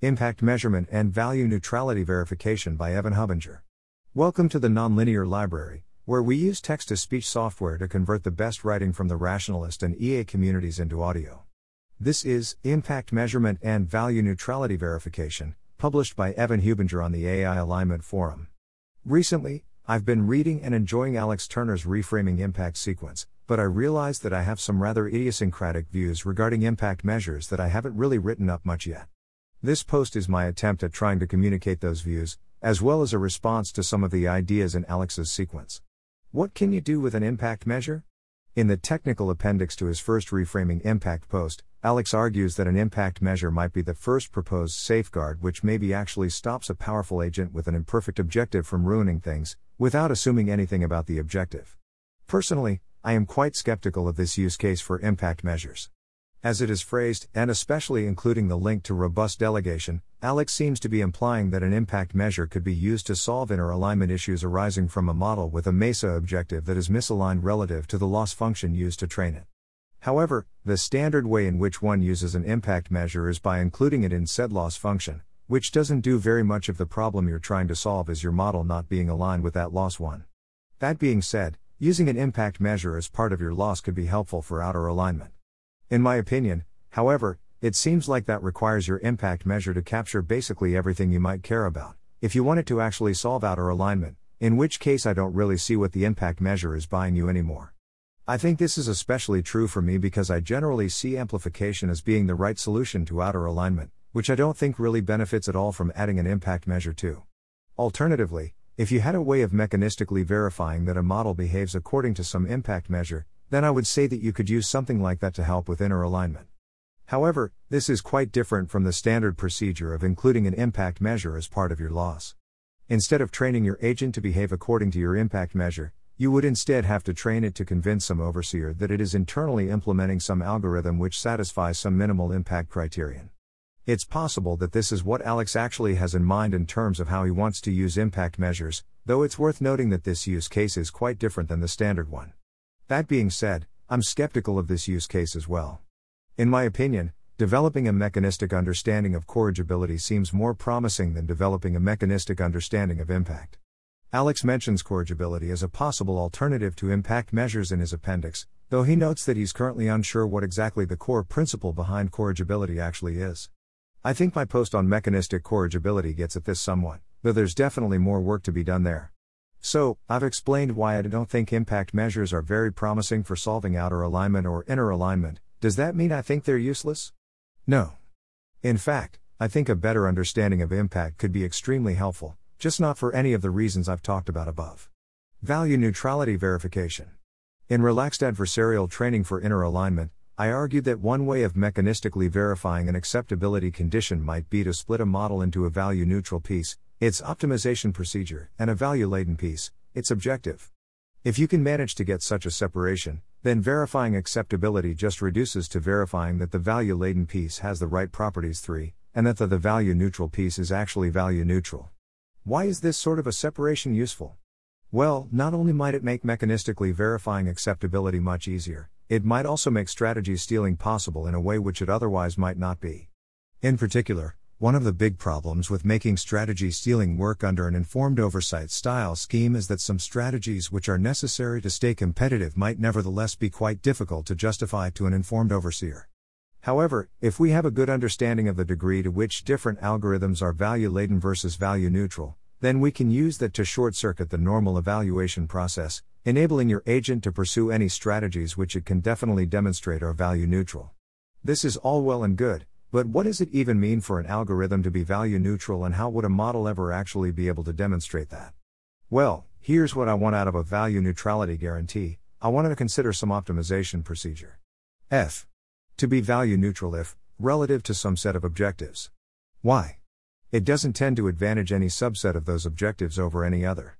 Impact Measurement and Value Neutrality Verification by Evan Hubinger. Welcome to the Nonlinear Library, where we use text to speech software to convert the best writing from the rationalist and EA communities into audio. This is Impact Measurement and Value Neutrality Verification, published by Evan Hubinger on the AI Alignment Forum. Recently, I've been reading and enjoying Alex Turner's Reframing Impact sequence, but I realized that I have some rather idiosyncratic views regarding impact measures that I haven't really written up much yet. This post is my attempt at trying to communicate those views, as well as a response to some of the ideas in Alex's sequence. What can you do with an impact measure? In the technical appendix to his first reframing impact post, Alex argues that an impact measure might be the first proposed safeguard which maybe actually stops a powerful agent with an imperfect objective from ruining things, without assuming anything about the objective. Personally, I am quite skeptical of this use case for impact measures. As it is phrased, and especially including the link to robust delegation, Alex seems to be implying that an impact measure could be used to solve inner alignment issues arising from a model with a MESA objective that is misaligned relative to the loss function used to train it. However, the standard way in which one uses an impact measure is by including it in said loss function, which doesn't do very much if the problem you're trying to solve is your model not being aligned with that loss one. That being said, using an impact measure as part of your loss could be helpful for outer alignment. In my opinion, however, it seems like that requires your impact measure to capture basically everything you might care about, if you want it to actually solve outer alignment, in which case I don't really see what the impact measure is buying you anymore. I think this is especially true for me because I generally see amplification as being the right solution to outer alignment, which I don't think really benefits at all from adding an impact measure to. Alternatively, if you had a way of mechanistically verifying that a model behaves according to some impact measure, then I would say that you could use something like that to help with inner alignment. However, this is quite different from the standard procedure of including an impact measure as part of your loss. Instead of training your agent to behave according to your impact measure, you would instead have to train it to convince some overseer that it is internally implementing some algorithm which satisfies some minimal impact criterion. It's possible that this is what Alex actually has in mind in terms of how he wants to use impact measures, though it's worth noting that this use case is quite different than the standard one. That being said, I'm skeptical of this use case as well. In my opinion, developing a mechanistic understanding of corrigibility seems more promising than developing a mechanistic understanding of impact. Alex mentions corrigibility as a possible alternative to impact measures in his appendix, though he notes that he's currently unsure what exactly the core principle behind corrigibility actually is. I think my post on mechanistic corrigibility gets at this somewhat, though there's definitely more work to be done there. So, I've explained why I don't think impact measures are very promising for solving outer alignment or inner alignment. Does that mean I think they're useless? No. In fact, I think a better understanding of impact could be extremely helpful, just not for any of the reasons I've talked about above. Value neutrality verification. In relaxed adversarial training for inner alignment, I argued that one way of mechanistically verifying an acceptability condition might be to split a model into a value neutral piece, its optimization procedure, and a value laden piece, its objective. If you can manage to get such a separation, then verifying acceptability just reduces to verifying that the value laden piece has the right properties 3, and that the, the value neutral piece is actually value neutral. Why is this sort of a separation useful? Well, not only might it make mechanistically verifying acceptability much easier, it might also make strategy stealing possible in a way which it otherwise might not be. In particular, one of the big problems with making strategy stealing work under an informed oversight style scheme is that some strategies which are necessary to stay competitive might nevertheless be quite difficult to justify to an informed overseer. However, if we have a good understanding of the degree to which different algorithms are value laden versus value neutral, then we can use that to short circuit the normal evaluation process, enabling your agent to pursue any strategies which it can definitely demonstrate are value neutral. This is all well and good, but what does it even mean for an algorithm to be value neutral and how would a model ever actually be able to demonstrate that? Well, here's what I want out of a value neutrality guarantee I wanted to consider some optimization procedure. F. To be value neutral if, relative to some set of objectives. Why? It doesn't tend to advantage any subset of those objectives over any other.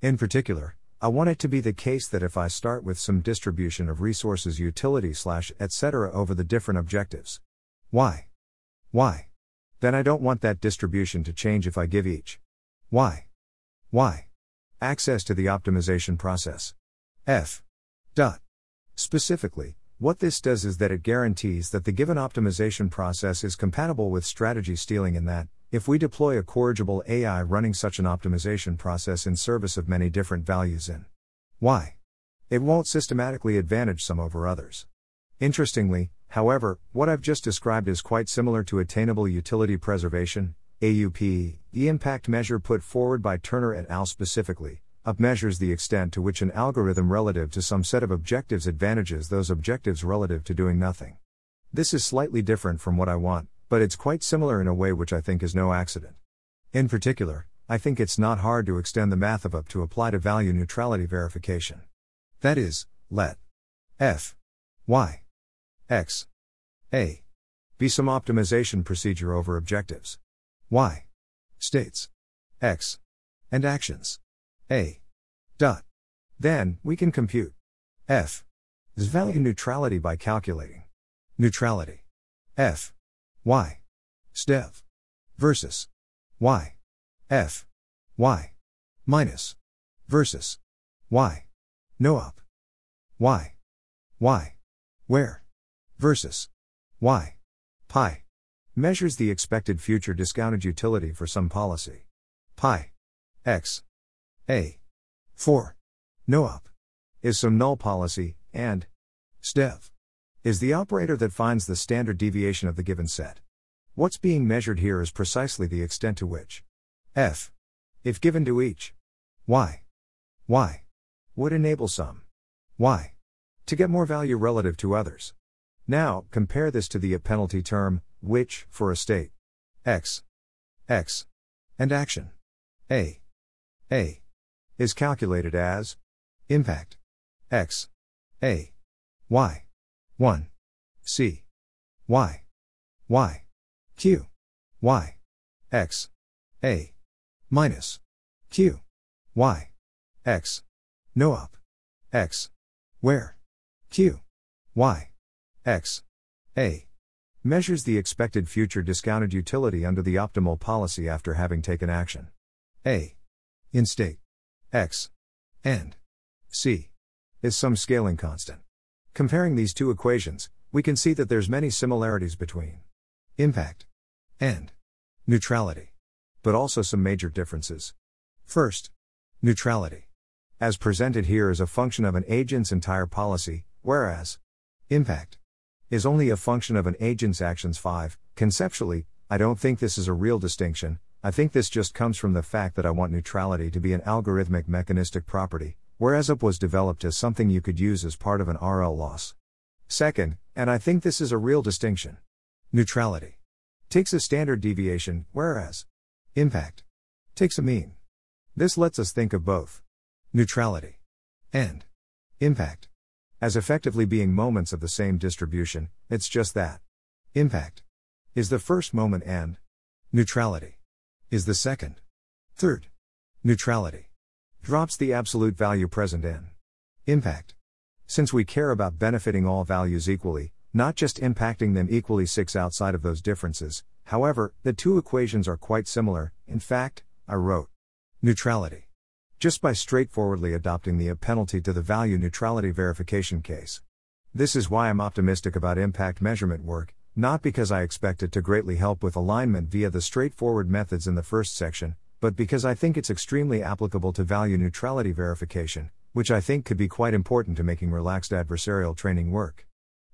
In particular, I want it to be the case that if I start with some distribution of resources utility slash etc. over the different objectives. Why? Why? Then I don't want that distribution to change if I give each. Why? Why? Access to the optimization process. F. Dot. Specifically, What this does is that it guarantees that the given optimization process is compatible with strategy stealing in that, if we deploy a corrigible AI running such an optimization process in service of many different values in y, it won't systematically advantage some over others. Interestingly, however, what I've just described is quite similar to attainable utility preservation, AUP, the impact measure put forward by Turner et al. specifically, AUP measures the extent to which an algorithm relative to some set of objectives advantages those objectives relative to doing nothing. This is slightly different from what I want, but it's quite similar in a way which I think is no accident. In particular, I think it's not hard to extend the math of AUP to apply to value neutrality verification. That is, let f y x. A. Be some optimization procedure over objectives. Y. States. X. And actions. A. Dot. Then we can compute. F. Is value neutrality by calculating. Neutrality. F. Y. Stev. Versus. Y. F. Y. Minus. Versus. Y. No op y. Y. Where versus y pi measures the expected future discounted utility for some policy. Pi x a 4 no op is some null policy and stev is the operator that finds the standard deviation of the given set. What's being measured here is precisely the extent to which f if given to each y y would enable some y to get more value relative to others. Now, compare this to the penalty term which, for a state x, x, and action a, a, is calculated as impact x, a, y, 1, c, y, y, q, y, x, a, minus q, y, x, no up, x, where, q, y, x, a, measures the expected future discounted utility under the optimal policy after having taken action. A. In state. X. And. C. Is some scaling constant. Comparing these two equations, we can see that there's many similarities between impact and neutrality, but also some major differences. First, neutrality. As presented here is a function of an agent's entire policy, whereas impact is only a function of an agent's actions 5. Conceptually, I don't think this is a real distinction, I think this just comes from the fact that I want neutrality to be an algorithmic mechanistic property, whereas AUP was developed as something you could use as part of an RL loss. Second, and I think this is a real distinction. Neutrality takes a standard deviation, whereas impact takes a mean. This lets us think of both neutrality and impact as effectively being moments of the same distribution, it's just that. Impact is the first moment and neutrality is the second. Third, neutrality drops the absolute value present in impact. Since we care about benefiting all values equally, not just impacting them equally six outside of those differences, however, the two equations are quite similar. In fact, I wrote neutrality just by straightforwardly adopting the penalty to the value neutrality verification case. This is why I'm optimistic about impact measurement work, not because I expect it to greatly help with alignment via the straightforward methods in the first section, but because I think it's extremely applicable to value neutrality verification, which I think could be quite important to making relaxed adversarial training work.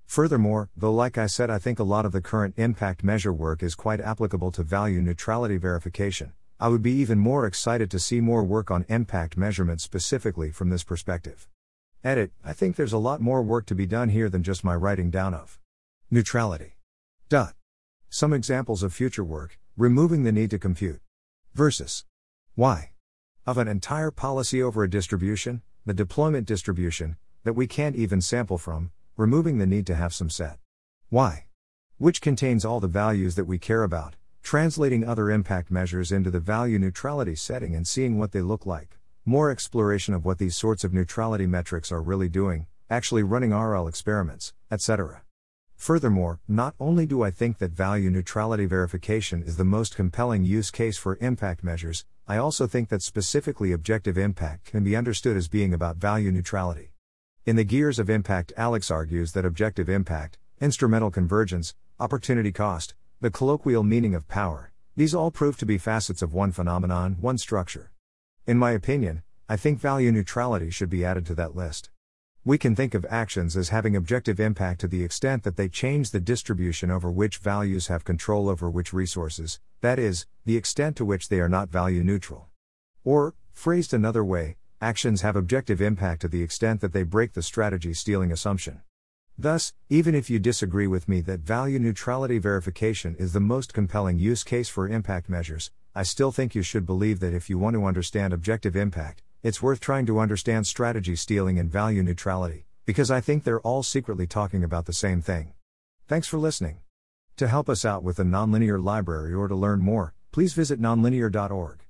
Furthermore, though like I said I think a lot of the current impact measure work is quite applicable to value neutrality verification, I would be even more excited to see more work on impact measurement specifically from this perspective. Edit, I think there's a lot more work to be done here than just my writing down of neutrality. Dot. Some examples of future work, removing the need to compute. Versus. Why? Of an entire policy over a distribution, the deployment distribution, that we can't even sample from, removing the need to have some set. Why? Which contains all the values that we care about, translating other impact measures into the value neutrality setting and seeing what they look like, more exploration of what these sorts of neutrality metrics are really doing, actually running RL experiments, etc. Furthermore, not only do I think that value neutrality verification is the most compelling use case for impact measures, I also think that specifically objective impact can be understood as being about value neutrality. In the gears of impact, Alex argues that objective impact, instrumental convergence, opportunity cost, the colloquial meaning of power, these all prove to be facets of one phenomenon, one structure. In my opinion, I think value neutrality should be added to that list. We can think of actions as having objective impact to the extent that they change the distribution over which values have control over which resources, that is, the extent to which they are not value neutral. Or, phrased another way, actions have objective impact to the extent that they break the strategy stealing assumption. Thus, even if you disagree with me that value neutrality verification is the most compelling use case for impact measures, I still think you should believe that if you want to understand objective impact, it's worth trying to understand strategy stealing and value neutrality, because I think they're all secretly talking about the same thing. Thanks for listening. To help us out with the Nonlinear Library or to learn more, please visit nonlinear.org.